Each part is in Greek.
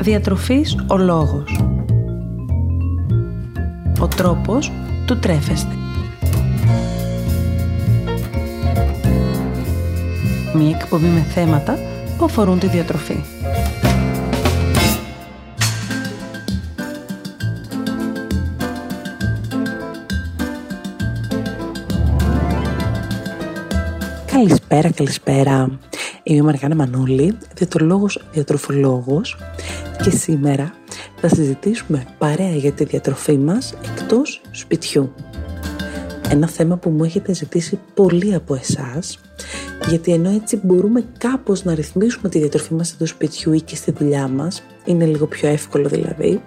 Διατροφής ο λόγος. Ο τρόπος του τρέφεστε. Μία εκπομπή με θέματα που αφορούν τη διατροφή. Καλησπέρα, καλησπέρα. Είμαι η Μαργάνα Μανούλη, διατρολόγος, διατροφολόγος και σήμερα θα συζητήσουμε παρέα για τη διατροφή μας εκτός σπιτιού. Ένα θέμα που μου έχετε ζητήσει πολύ από εσάς, γιατί ενώ έτσι μπορούμε κάπως να ρυθμίσουμε τη διατροφή μας εντός σπιτιού ή και στη δουλειά μας, είναι λίγο πιο εύκολο δηλαδή,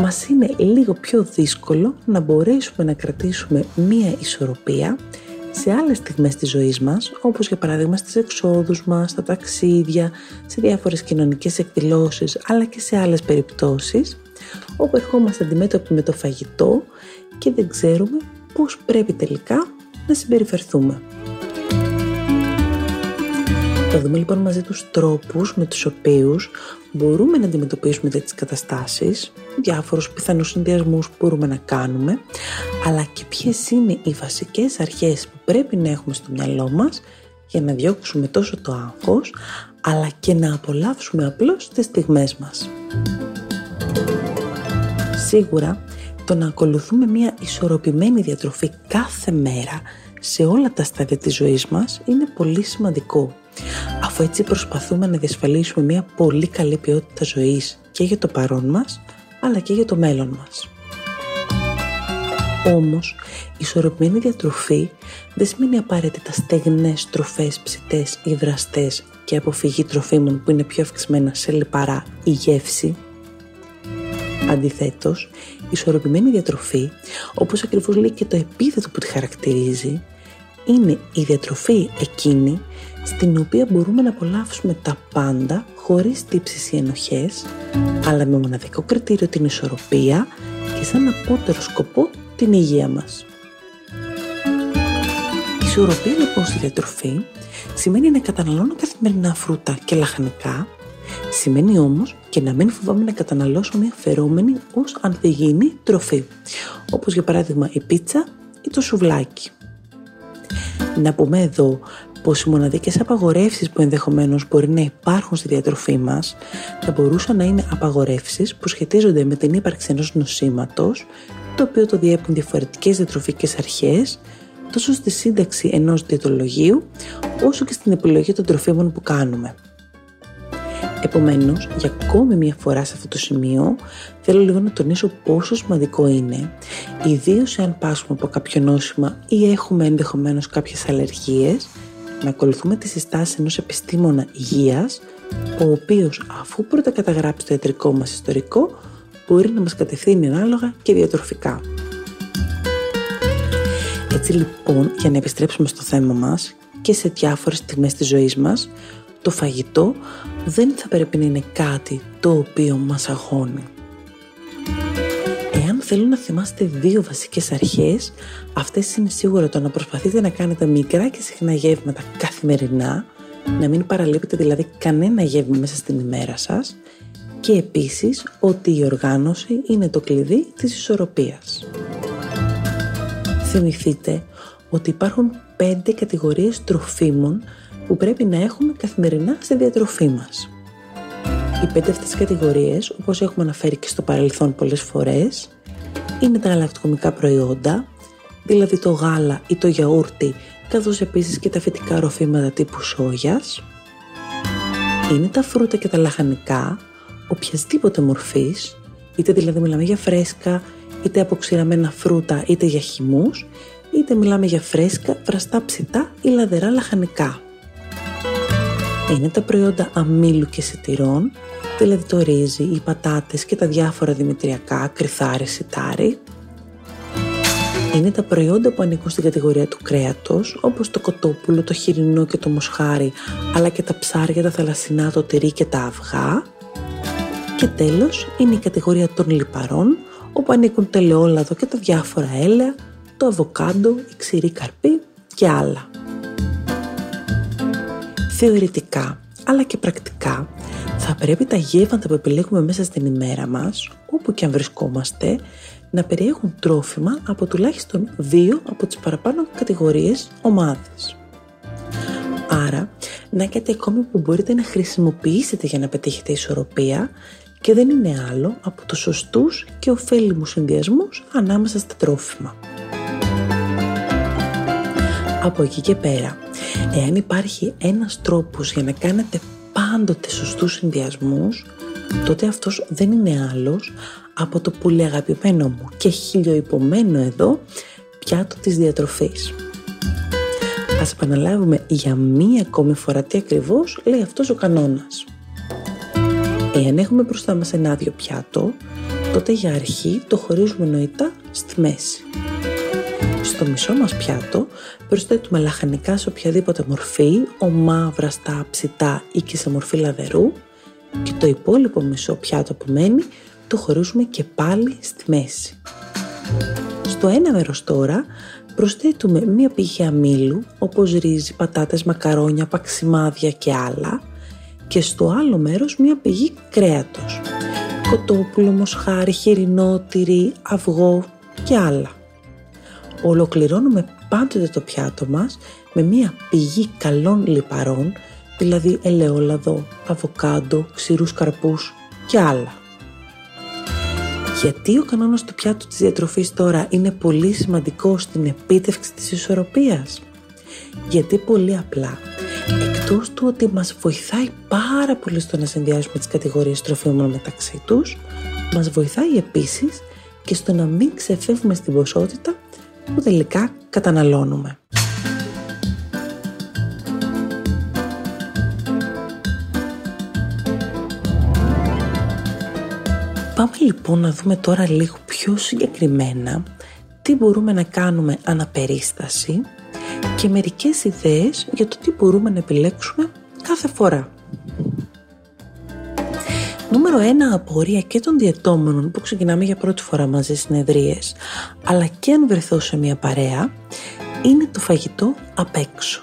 μας είναι λίγο πιο δύσκολο να μπορέσουμε να κρατήσουμε μία ισορροπία σε άλλες στιγμές της ζωής μας, όπως για παράδειγμα στις εξόδους μας, στα ταξίδια, σε διάφορες κοινωνικές εκδηλώσεις, αλλά και σε άλλες περιπτώσεις, όπου ερχόμαστε αντιμέτωποι με το φαγητό και δεν ξέρουμε πώς πρέπει τελικά να συμπεριφερθούμε. Θα δούμε λοιπόν μαζί τους τρόπους με τους οποίους μπορούμε να αντιμετωπίσουμε τέτοιες καταστάσεις, διάφορους πιθανούς συνδυασμούς που μπορούμε να κάνουμε, αλλά και ποιες είναι οι βασικές αρχές που πρέπει να έχουμε στο μυαλό μας για να διώξουμε τόσο το άγχος, αλλά και να απολαύσουμε απλώς τις στιγμές μας. Σίγουρα, το να ακολουθούμε μια ισορροπημένη διατροφή κάθε μέρα σε όλα τα στάδια της ζωής μας είναι πολύ σημαντικό αφού έτσι προσπαθούμε να διασφαλίσουμε μια πολύ καλή ποιότητα ζωής και για το παρόν μας, αλλά και για το μέλλον μας. Όμως, η ισορροπημένη διατροφή δεν σημαίνει απαραίτητα στεγνές τροφές ψητές ή βραστές και αποφυγή τροφίμων που είναι πιο αυξημένα σε λιπαρά ή γεύση. Αντιθέτως, η ισορροπημένη διατροφή, όπως ακριβώς λέει και το επίθετο που τη χαρακτηρίζει, είναι η διατροφή εκείνη στην οποία μπορούμε να απολαύσουμε τα πάντα χωρίς τύψεις ή ενοχές, αλλά με μοναδικό κριτήριο την ισορροπία και σαν απότερο σκοπό την υγεία μας. Η ισορροπία λοιπόν στη διατροφή σημαίνει να καταναλώνω καθημερινά φρούτα και λαχανικά, σημαίνει όμως και να μην φοβάμαι να καταναλώσω μια φερόμενη ως ανθυγιεινή τροφή, όπως για παράδειγμα η πίτσα ή το σουβλάκι. Να πούμε εδώ πως οι μοναδικές απαγορεύσεις που ενδεχομένως μπορεί να υπάρχουν στη διατροφή μας θα μπορούσαν να είναι απαγορεύσεις που σχετίζονται με την ύπαρξη ενός νοσήματος το οποίο το διέπουν διαφορετικές διατροφικές αρχές τόσο στη σύνταξη ενός διατολογίου όσο και στην επιλογή των τροφίμων που κάνουμε. Επομένως, για ακόμη μια φορά σε αυτό το σημείο, θέλω λίγο να τονίσω πόσο σημαντικό είναι, ιδίως εάν πάσουμε από κάποιο νόσημα ή έχουμε ενδεχομένως κάποιες αλλεργίες, να ακολουθούμε τις συστάσεις ενός επιστήμονα υγείας, ο οποίος αφού πρώτα καταγράψει το ιατρικό μας ιστορικό, μπορεί να μας κατευθύνει ανάλογα και διατροφικά. Έτσι λοιπόν, για να επιστρέψουμε στο θέμα μας και σε διάφορες στιγμές της ζωής μας, το φαγητό δεν θα πρέπει να είναι κάτι το οποίο μας αγχώνει. Εάν θέλω να θυμάστε δύο βασικές αρχές, αυτές είναι σίγουρα το να προσπαθείτε να κάνετε μικρά και συχνά γεύματα καθημερινά, να μην παραλείπετε δηλαδή κανένα γεύμα μέσα στην ημέρα σας και επίσης ότι η οργάνωση είναι το κλειδί της ισορροπίας. Θυμηθείτε ότι υπάρχουν πέντε κατηγορίες τροφίμων που πρέπει να έχουμε καθημερινά στη διατροφή μας. Οι πέντε αυτές κατηγορίες, όπως έχουμε αναφέρει και στο παρελθόν πολλές φορές, είναι τα γαλακτοκομικά προϊόντα, δηλαδή το γάλα ή το γιαούρτι, καθώς επίσης και τα φυτικά ροφήματα τύπου σόγιας. Είναι τα φρούτα και τα λαχανικά, οποιασδήποτε μορφής, είτε δηλαδή μιλάμε για φρέσκα, είτε αποξηραμένα φρούτα, είτε για χυμούς, είτε μιλάμε για φρέσκα, βραστά ψητά ή λαδερά λαχανικά είναι τα προϊόντα αμύλου και σιτηρών, δηλαδή το ρύζι, οι πατάτες και τα διάφορα δημητριακά, κρυθάρι, σιτάρι. Είναι τα προϊόντα που ανήκουν στην κατηγορία του κρέατος, όπως το κοτόπουλο, το χοιρινό και το μοσχάρι, αλλά και τα ψάρια, τα θαλασσινά, το τυρί και τα αυγά. Και τέλος είναι η κατηγορία των λιπαρών, όπου ανήκουν το ελαιόλαδο και τα διάφορα έλαια, το αβοκάντο, η ξηρή καρπή και άλλα. Θεωρητικά, αλλά και πρακτικά θα πρέπει τα γεύματα που επιλέγουμε μέσα στην ημέρα μας, όπου και αν βρισκόμαστε, να περιέχουν τρόφιμα από τουλάχιστον δύο από τις παραπάνω κατηγορίες ομάδες. Άρα, να έχετε ακόμη που μπορείτε να χρησιμοποιήσετε για να πετύχετε ισορροπία και δεν είναι άλλο από τους σωστούς και ωφέλιμους συνδυασμούς ανάμεσα στα τρόφιμα. Από εκεί και πέρα, εάν υπάρχει ένας τρόπος για να κάνετε πάντοτε σωστούς συνδυασμούς, τότε αυτός δεν είναι άλλος από το πολύ αγαπημένο μου και χιλιοϊπωμένο εδώ πιάτο της διατροφής. Ας επαναλάβουμε για μία ακόμη φορά τι ακριβώς λέει αυτός ο κανόνας. Εάν έχουμε μπροστά μας ένα άδειο πιάτο, τότε για αρχή το χωρίζουμε νοητά στη μέση. Στο μισό μας πιάτο προσθέτουμε λαχανικά σε οποιαδήποτε μορφή, ομά, βραστά, ψητά ή και σε μορφή λαδερού και το υπόλοιπο μισό πιάτο που μένει το χωρίζουμε και πάλι στη μέση. Στο ένα μέρος τώρα προσθέτουμε μία πηγή αμύλου όπως ρύζι, πατάτες, μακαρόνια, παξιμάδια και άλλα και στο άλλο μέρος μία πηγή κρέατος. Κοτόπουλο, μοσχάρι, χοιρινό, τυρί, αυγό και άλλα. Ολοκληρώνουμε πάντοτε το πιάτο μας με μία πηγή καλών λιπαρών, δηλαδή ελαιόλαδο, αβοκάντο, ξηρούς καρπούς και άλλα. Γιατί ο κανόνας του πιάτου της διατροφής τώρα είναι πολύ σημαντικό στην επίτευξη της ισορροπίας; Γιατί πολύ απλά, εκτός του ότι μας βοηθάει πάρα πολύ στο να συνδυάσουμε τις κατηγορίες τροφίμων μεταξύ τους, μας βοηθάει επίσης και στο να μην ξεφεύγουμε στην ποσότητα που τελικά καταναλώνουμε. Πάμε λοιπόν να δούμε τώρα λίγο πιο συγκεκριμένα τι μπορούμε να κάνουμε αναπερίσταση και μερικές ιδέες για το τι μπορούμε να επιλέξουμε κάθε φορά. Νούμερο 1 απορία και των διαιτώμενων που ξεκινάμε για πρώτη φορά μαζί συνεδρίες αλλά και αν βρεθώ σε μια παρέα είναι το φαγητό απ' έξω.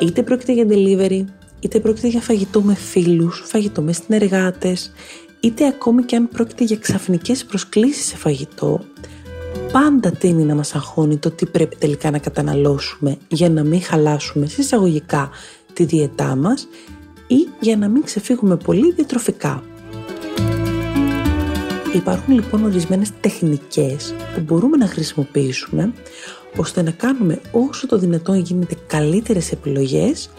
Είτε πρόκειται για delivery, είτε πρόκειται για φαγητό με φίλους, φαγητό με συνεργάτες, είτε ακόμη και αν πρόκειται για ξαφνικές προσκλήσεις σε φαγητό, πάντα τίνει να μας αγχώνει το τι πρέπει τελικά να καταναλώσουμε για να μην χαλάσουμε συσσαγωγικά τη διαιτά μας ή για να μην ξεφύγουμε πολύ διατροφικά. Υπάρχουν λοιπόν ορισμένες τεχνικές που μπορούμε να χρησιμοποιήσουμε ώστε να κάνουμε όσο το δυνατόν γίνεται καλύτερες επιλογές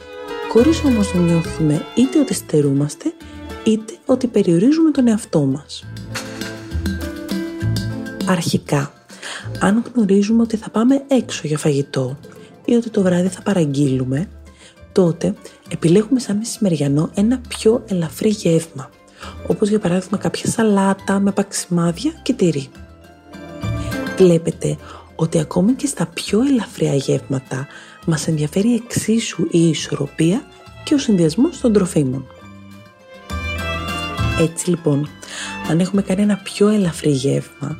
χωρίς όμως να νιώθουμε είτε ότι στερούμαστε είτε ότι περιορίζουμε τον εαυτό μας. Αρχικά, αν γνωρίζουμε ότι θα πάμε έξω για φαγητό ή ότι το βράδυ θα παραγγείλουμε, τότε επιλέγουμε σαν μεσημεριανό ένα πιο ελαφρύ γεύμα, όπως για παράδειγμα κάποια σαλάτα με παξιμάδια και τυρί. Βλέπετε ότι ακόμη και στα πιο ελαφριά γεύματα μας ενδιαφέρει εξίσου η ισορροπία και ο συνδυασμός των τροφίμων. Έτσι λοιπόν, αν έχουμε κάνει ένα πιο ελαφρύ γεύμα,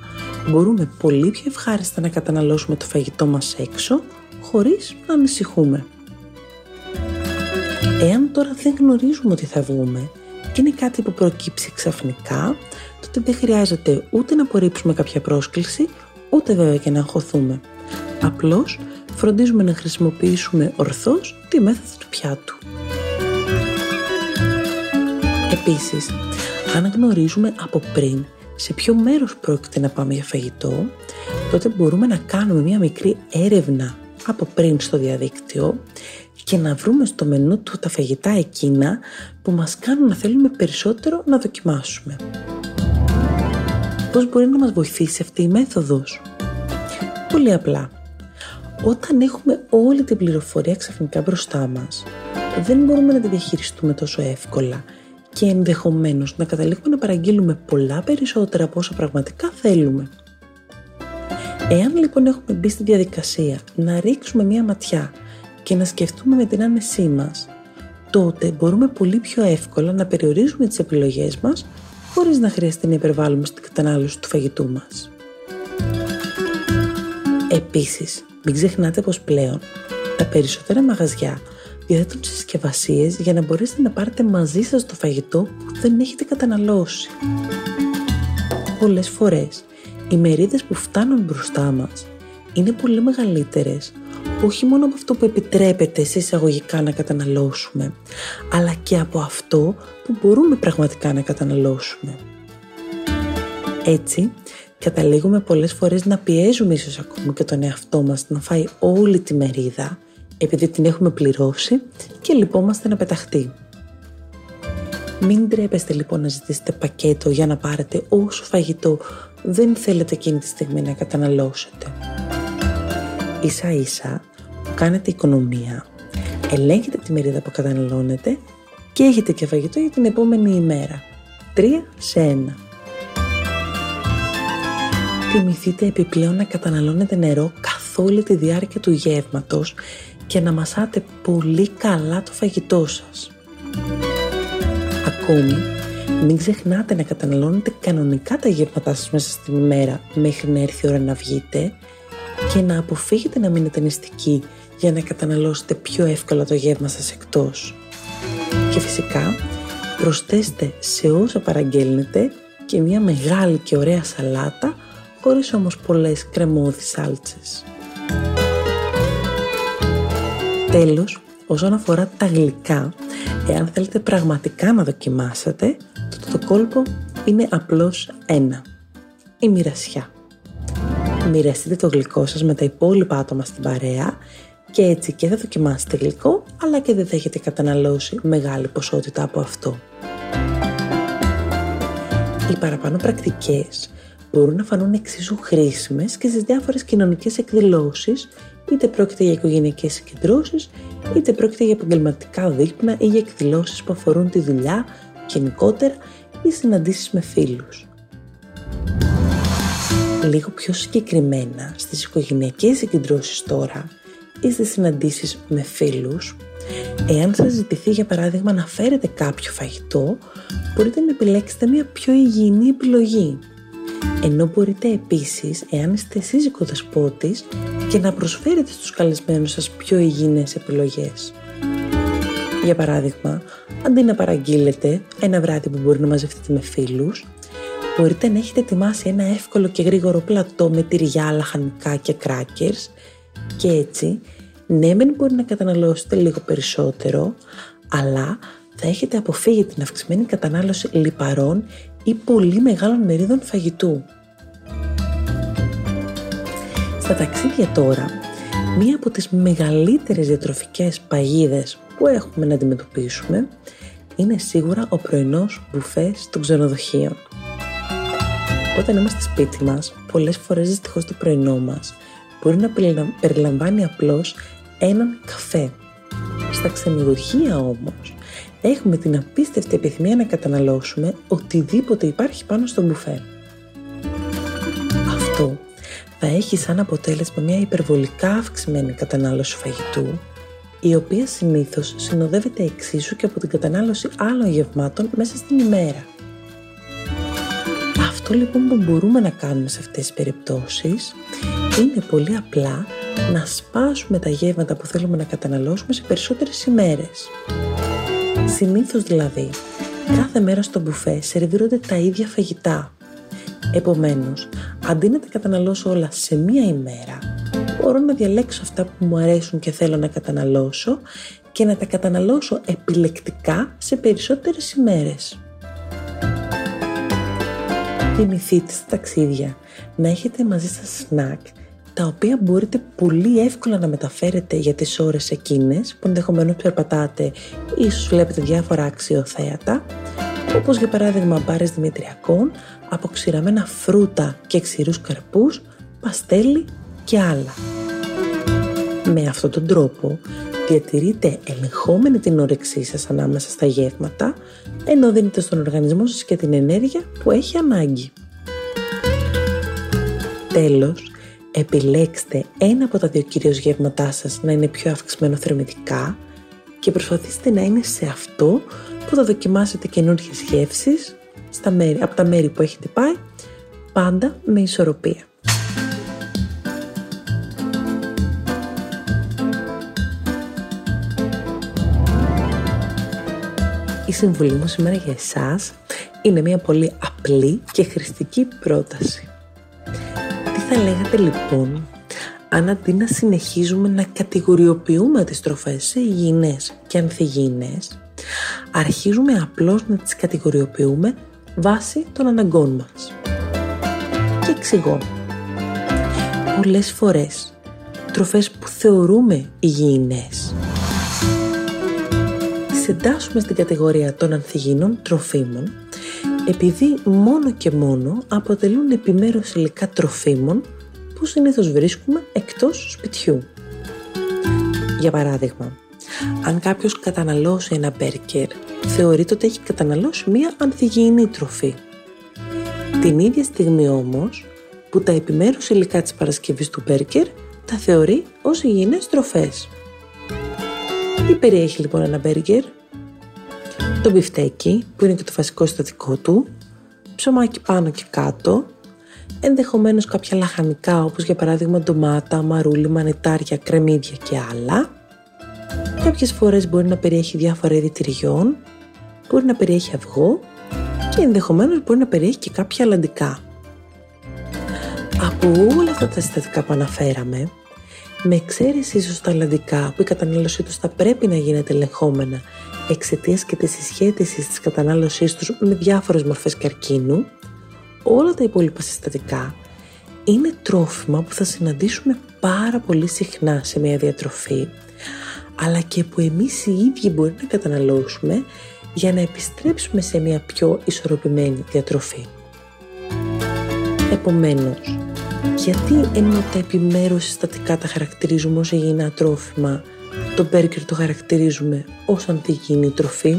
μπορούμε πολύ πιο ευχάριστα να καταναλώσουμε το φαγητό μας έξω, χωρίς να ανησυχούμε. Εάν τώρα δεν γνωρίζουμε ότι θα βγούμε και είναι κάτι που προκύψει ξαφνικά, τότε δεν χρειάζεται ούτε να απορρίψουμε κάποια πρόσκληση, ούτε βέβαια και να αγχωθούμε. Απλώς φροντίζουμε να χρησιμοποιήσουμε ορθώς τη μέθοδο του πιάτου. Επίσης, αν γνωρίζουμε από πριν σε ποιο μέρος πρόκειται να πάμε για φαγητό, τότε μπορούμε να κάνουμε μια μικρή έρευνα από πριν στο διαδίκτυο και να βρούμε στο μενού του τα φαγητά εκείνα που μας κάνουν να θέλουμε περισσότερο να δοκιμάσουμε. Πώς μπορεί να μας βοηθήσει αυτή η μέθοδος; Πολύ απλά. Όταν έχουμε όλη την πληροφορία ξαφνικά μπροστά μας, δεν μπορούμε να τη διαχειριστούμε τόσο εύκολα και ενδεχομένως να καταλήγουμε να παραγγείλουμε πολλά περισσότερα από όσα πραγματικά θέλουμε. Εάν λοιπόν έχουμε μπει στη διαδικασία να ρίξουμε μία ματιά και να σκεφτούμε με την άνεσή μας, τότε μπορούμε πολύ πιο εύκολα να περιορίζουμε τις επιλογές μας χωρίς να χρειαστεί να υπερβάλλουμε στην κατανάλωση του φαγητού μας. Επίσης, μην ξεχνάτε πως πλέον τα περισσότερα μαγαζιά διαθέτουν συσκευασίες για να μπορέσετε να πάρετε μαζί σας το φαγητό που δεν έχετε καταναλώσει. Πολλές φορές, οι μερίδες που φτάνουν μπροστά μας είναι πολύ μεγαλύτερες όχι μόνο από αυτό που επιτρέπεται σε εισαγωγικά να καταναλώσουμε, αλλά και από αυτό που μπορούμε πραγματικά να καταναλώσουμε. Έτσι, καταλήγουμε πολλές φορές να πιέζουμε ίσως ακόμη και τον εαυτό μας να φάει όλη τη μερίδα επειδή την έχουμε πληρώσει και λυπόμαστε να πεταχτεί. Μην τρέπεστε λοιπόν να ζητήσετε πακέτο για να πάρετε όσο φαγητό δεν θέλετε εκείνη τη στιγμή να καταναλώσετε. Ίσα ίσα κάνετε οικονομία, ελέγχετε τη μερίδα που καταναλώνετε και έχετε και φαγητό για την επόμενη ημέρα. Τρία σε ένα. Θυμηθείτε επιπλέον να καταναλώνετε νερό καθ' όλη τη διάρκεια του γεύματος και να μασάτε πολύ καλά το φαγητό σας. Ακόμη, μην ξεχνάτε να καταναλώνετε κανονικά τα γεύματά σας μέσα στην ημέρα μέχρι να έρθει η ώρα να βγείτε και να αποφύγετε να μείνετε νηστικοί για να καταναλώσετε πιο εύκολα το γεύμα σας εκτός. Και φυσικά, προσθέστε σε όσα παραγγέλνετε και μια μεγάλη και ωραία σαλάτα χωρίς όμως πολλές κρεμώδεις σάλτσες. Τέλος, όσον αφορά τα γλυκά, εάν θέλετε πραγματικά να δοκιμάσετε, το, το κόλπο είναι απλώς ένα. Η μοιρασιά. Μοιραστείτε το γλυκό σας με τα υπόλοιπα άτομα στην παρέα και έτσι και θα δοκιμάσετε γλυκό, αλλά και δεν θα έχετε καταναλώσει μεγάλη ποσότητα από αυτό. Οι παραπάνω πρακτικές μπορούν να φανούν εξίσου χρήσιμες και στις διάφορες κοινωνικές εκδηλώσεις, είτε πρόκειται για οικογενειακές συγκεντρώσεις, είτε πρόκειται για επαγγελματικά δείπνα ή για εκδηλώσεις που αφορούν τη δουλειά γενικότερα ή συναντήσεις με φίλους. Λίγο πιο συγκεκριμένα στις οικογενειακές συγκεντρώσεις τώρα ή στις συναντήσεις με φίλους, εάν σας ζητηθεί για παράδειγμα να φέρετε κάποιο φαγητό, μπορείτε να επιλέξετε μια πιο υγιεινή επιλογή. Ενώ μπορείτε επίσης, εάν είστε εσείς οικοδεσπότης, και να προσφέρετε στους καλεσμένους σας πιο υγιεινές επιλογές. Για παράδειγμα, αντί να παραγγείλετε ένα βράδυ που μπορεί να μαζευτείτε με φίλους, μπορείτε να έχετε ετοιμάσει ένα εύκολο και γρήγορο πλατό με τυριά, λαχανικά και κράκερς και έτσι, ναι μεν μπορεί να καταναλώσετε λίγο περισσότερο, αλλά θα έχετε αποφύγει την αυξημένη κατανάλωση λιπαρών ή πολύ μεγάλων μερίδων φαγητού. Στα ταξίδια τώρα, μία από τις μεγαλύτερες διατροφικές παγίδες που έχουμε να αντιμετωπίσουμε είναι σίγουρα ο πρωινός μπουφές των ξενοδοχείων. Όταν είμαστε σπίτι μας, πολλές φορές δυστυχώς το πρωινό μας μπορεί να περιλαμβάνει απλώς έναν καφέ. Στα ξενοδοχεία όμως έχουμε την απίστευτη επιθυμία να καταναλώσουμε οτιδήποτε υπάρχει πάνω στο μπουφέ. Αυτό θα έχει σαν αποτέλεσμα μια υπερβολικά αυξημένη κατανάλωση φαγητού, η οποία συνήθως συνοδεύεται εξίσου και από την κατανάλωση άλλων γευμάτων μέσα στην ημέρα. Αυτό λοιπόν που μπορούμε να κάνουμε σε αυτές τις περιπτώσεις είναι πολύ απλά να σπάσουμε τα γεύματα που θέλουμε να καταναλώσουμε σε περισσότερες ημέρες. Συνήθως δηλαδή, κάθε μέρα στο μπουφέ σερβίρονται τα ίδια φαγητά. Επομένως, αντί να τα καταναλώσω όλα σε μία ημέρα, μπορώ να διαλέξω αυτά που μου αρέσουν και θέλω να καταναλώσω και να τα καταναλώσω επιλεκτικά σε περισσότερες ημέρες. Θυμηθείτε στα ταξίδια να έχετε μαζί σας σνακ τα οποία μπορείτε πολύ εύκολα να μεταφέρετε για τις ώρες εκείνες που ενδεχομένως περπατάτε ή ίσως βλέπετε διάφορα αξιοθέατα όπως για παράδειγμα μπάρες δημητριακών, αποξηραμένα φρούτα και ξηρούς καρπούς, παστέλι και άλλα. Με αυτόν τον τρόπο διατηρείτε ελεγχόμενη την όρεξή σας ανάμεσα στα γεύματα, ενώ δίνετε στον οργανισμό σας και την ενέργεια που έχει ανάγκη. Τέλος, επιλέξτε ένα από τα δύο κυρίως γεύματά σας να είναι πιο αυξημένο θερμητικά και προσπαθήστε να είναι σε αυτό που θα δοκιμάσετε καινούργιες γεύσεις στα μέρη, από τα μέρη που έχετε πάει, πάντα με ισορροπία. η συμβουλή μου σήμερα για εσάς είναι μια πολύ απλή και χρηστική πρόταση. Τι θα λέγατε λοιπόν αν αντί να συνεχίζουμε να κατηγοριοποιούμε τις τροφές σε υγιεινές και ανθυγιεινές, αρχίζουμε απλώς να τις κατηγοριοποιούμε βάσει των αναγκών μας. Και εξηγώ. Πολλές φορές τροφές που θεωρούμε υγιεινές τις εντάσσουμε στην κατηγορία των ανθυγιεινών τροφίμων επειδή μόνο και μόνο αποτελούν επιμέρους υλικά τροφίμων που συνήθως βρίσκουμε εκτός σπιτιού. Για παράδειγμα, αν κάποιος καταναλώσει ένα μπέρκερ, θεωρείται ότι έχει καταναλώσει μία ανθυγιεινή τροφή. Την ίδια στιγμή όμως, που τα επιμέρους υλικά της παρασκευής του μπέρκερ τα θεωρεί ως υγιεινές τροφές. Τι περιέχει λοιπόν ένα μπέργκερ; Το μπιφτέκι, που είναι και το βασικό συστατικό του, ψωμάκι πάνω και κάτω, ενδεχομένως κάποια λαχανικά όπως για παράδειγμα ντομάτα, μαρούλι, μανιτάρια, κρεμμύδια και άλλα. Κάποιες φορές μπορεί να περιέχει διάφορα είδη τυριών, μπορεί να περιέχει αυγό και ενδεχομένως μπορεί να περιέχει και κάποια αλαντικά. Από όλα αυτά τα συστατικά που αναφέραμε, με εξαίρεση ίσως τα αλλαντικά που η κατανάλωσή τους θα πρέπει να γίνεται ελεγχόμενα εξαιτίας και της συσχέτισης της κατανάλωσής τους με διάφορες μορφές καρκίνου, όλα τα υπόλοιπα συστατικά είναι τρόφιμα που θα συναντήσουμε πάρα πολύ συχνά σε μια διατροφή, αλλά και που εμείς οι ίδιοι μπορεί να καταναλώσουμε για να επιστρέψουμε σε μια πιο ισορροπημένη διατροφή. Επομένως, γιατί ενώ τα επιμέρους συστατικά τα χαρακτηρίζουμε ως υγιεινά τρόφιμα, το μπέργκερ το χαρακτηρίζουμε ως αντιγυνή τροφή.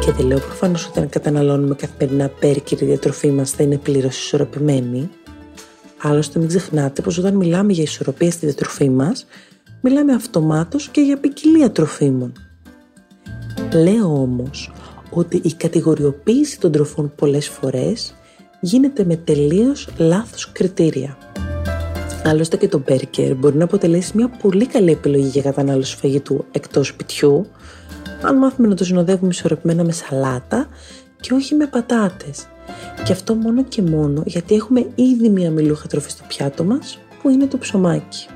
Και δεν λέω προφανώς όταν καταναλώνουμε καθημερινά μπέργκερ η διατροφή μας θα είναι πλήρως ισορροπημένη. Άλλωστε μην ξεχνάτε πως όταν μιλάμε για ισορροπία στη διατροφή μας, μιλάμε αυτομάτως και για ποικιλία τροφίμων. Λέω όμως ότι η κατηγοριοποίηση των τροφών πολλές φορές γίνεται με τελείως λάθος κριτήρια. Άλλωστε και το μπέρκερ μπορεί να αποτελέσει μια πολύ καλή επιλογή για κατανάλωση φαγητού εκτός σπιτιού, αν μάθουμε να το συνοδεύουμε ισορροπημένα με σαλάτα και όχι με πατάτες. Και αυτό μόνο και μόνο γιατί έχουμε ήδη μια μιλούχα τροφή στο πιάτο μας, που είναι το ψωμάκι.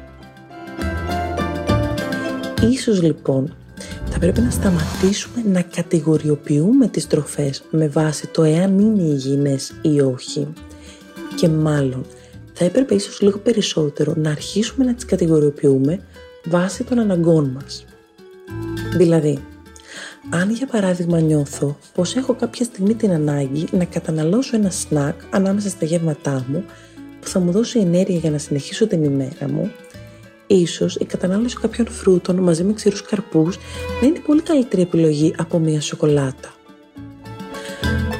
Ίσως λοιπόν θα πρέπει να σταματήσουμε να κατηγοριοποιούμε τις τροφές με βάση το εάν είναι υγιεινές ή όχι. Και μάλλον θα έπρεπε ίσως λίγο περισσότερο να αρχίσουμε να τις κατηγοριοποιούμε βάσει των αναγκών μας. Δηλαδή, αν για παράδειγμα νιώθω πως έχω κάποια στιγμή την ανάγκη να καταναλώσω ένα σνακ ανάμεσα στα γεύματά μου που θα μου δώσει ενέργεια για να συνεχίσω την ημέρα μου, ίσως η κατανάλωση κάποιων φρούτων μαζί με ξηρούς καρπούς να είναι πολύ καλύτερη επιλογή από μια σοκολάτα.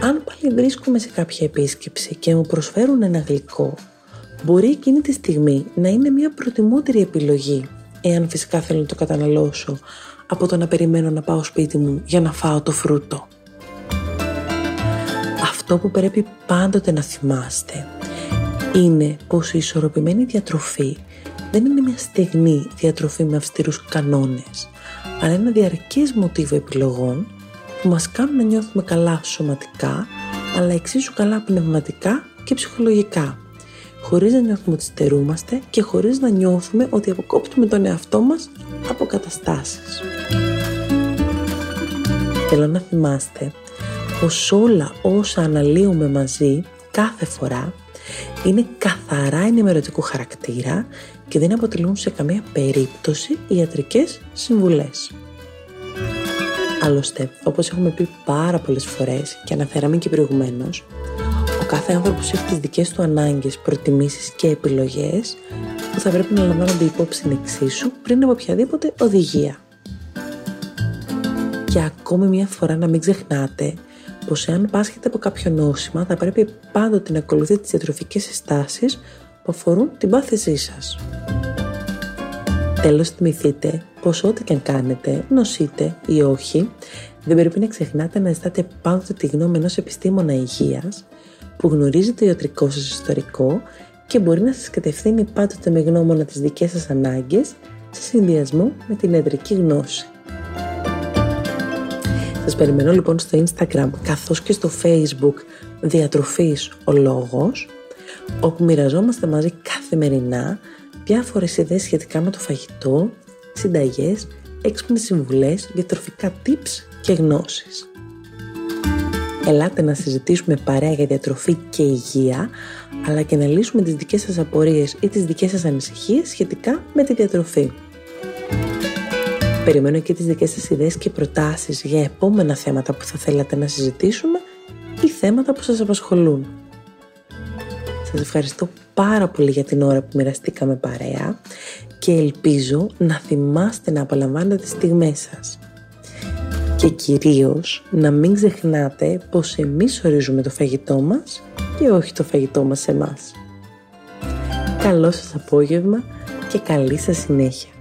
Αν πάλι βρίσκομαι σε κάποια επίσκεψη και μου προσφέρουν ένα γλυκό, μπορεί εκείνη τη στιγμή να είναι μια προτιμότερη επιλογή, εάν φυσικά θέλω να το καταναλώσω, από το να περιμένω να πάω σπίτι μου για να φάω το φρούτο. Αυτό που πρέπει πάντοτε να θυμάστε είναι πως η ισορροπημένη διατροφή δεν είναι μια στεγνή διατροφή με αυστηρούς κανόνες, αλλά ένα διαρκές μοτίβο επιλογών που μας κάνουν να νιώθουμε καλά σωματικά, αλλά εξίσου καλά πνευματικά και ψυχολογικά, χωρίς να νιώθουμε ότι στερούμαστε και χωρίς να νιώθουμε ότι αποκόπτουμε τον εαυτό μας από καταστάσεις. Θέλω να θυμάστε πως όλα όσα αναλύουμε μαζί κάθε φορά είναι καθαρά ενημερωτικού χαρακτήρα και δεν αποτελούν σε καμία περίπτωση ιατρικές συμβουλές. Άλλωστε, όπως έχουμε πει πάρα πολλές φορές και αναφέραμε και προηγουμένως, ο κάθε άνθρωπος έχει τις δικές του ανάγκες, προτιμήσεις και επιλογές που θα πρέπει να λαμβάνονται υπόψη εξίσου πριν από οποιαδήποτε οδηγία. Και ακόμη μια φορά να μην ξεχνάτε πως εάν πάσχετε από κάποιο νόσημα θα πρέπει πάντοτε να ακολουθείτε τις διατροφικές συστάσεις που αφορούν την πάθησή σας. Τέλος θυμηθείτε πως ό,τι και αν κάνετε, νοσείτε ή όχι, δεν πρέπει να ξεχνάτε να ζητάτε πάντοτε τη γνώμη ενός επιστήμονα υγείας που γνωρίζει το ιατρικό σας ιστορικό και μπορεί να σας κατευθύνει πάντοτε με γνώμονα τις δικές σας ανάγκες σε συνδυασμό με την ιατρική γνώση. Σας περιμένω λοιπόν στο Instagram καθώς και στο Facebook Διατροφής ο Λόγος όπου μοιραζόμαστε μαζί καθημερινά διάφορες ιδέες σχετικά με το φαγητό, συνταγές, έξυπνες συμβουλές, διατροφικά tips και γνώσεις. Ελάτε να συζητήσουμε παρέα για διατροφή και υγεία, αλλά και να λύσουμε τις δικές σας απορίες ή τις δικές σας ανησυχίες σχετικά με τη διατροφή. Περιμένω και τις δικές σας ιδέες και προτάσεις για επόμενα θέματα που θα θέλατε να συζητήσουμε ή θέματα που σας απασχολούν. Σας ευχαριστώ πάρα πολύ για την ώρα που μοιραστήκαμε παρέα και ελπίζω να θυμάστε να απολαμβάνετε τις στιγμές σας. Και κυρίως να μην ξεχνάτε πως εμείς ορίζουμε το φαγητό μας και όχι το φαγητό μας σε εμάς. Καλό σας απόγευμα και καλή σας συνέχεια.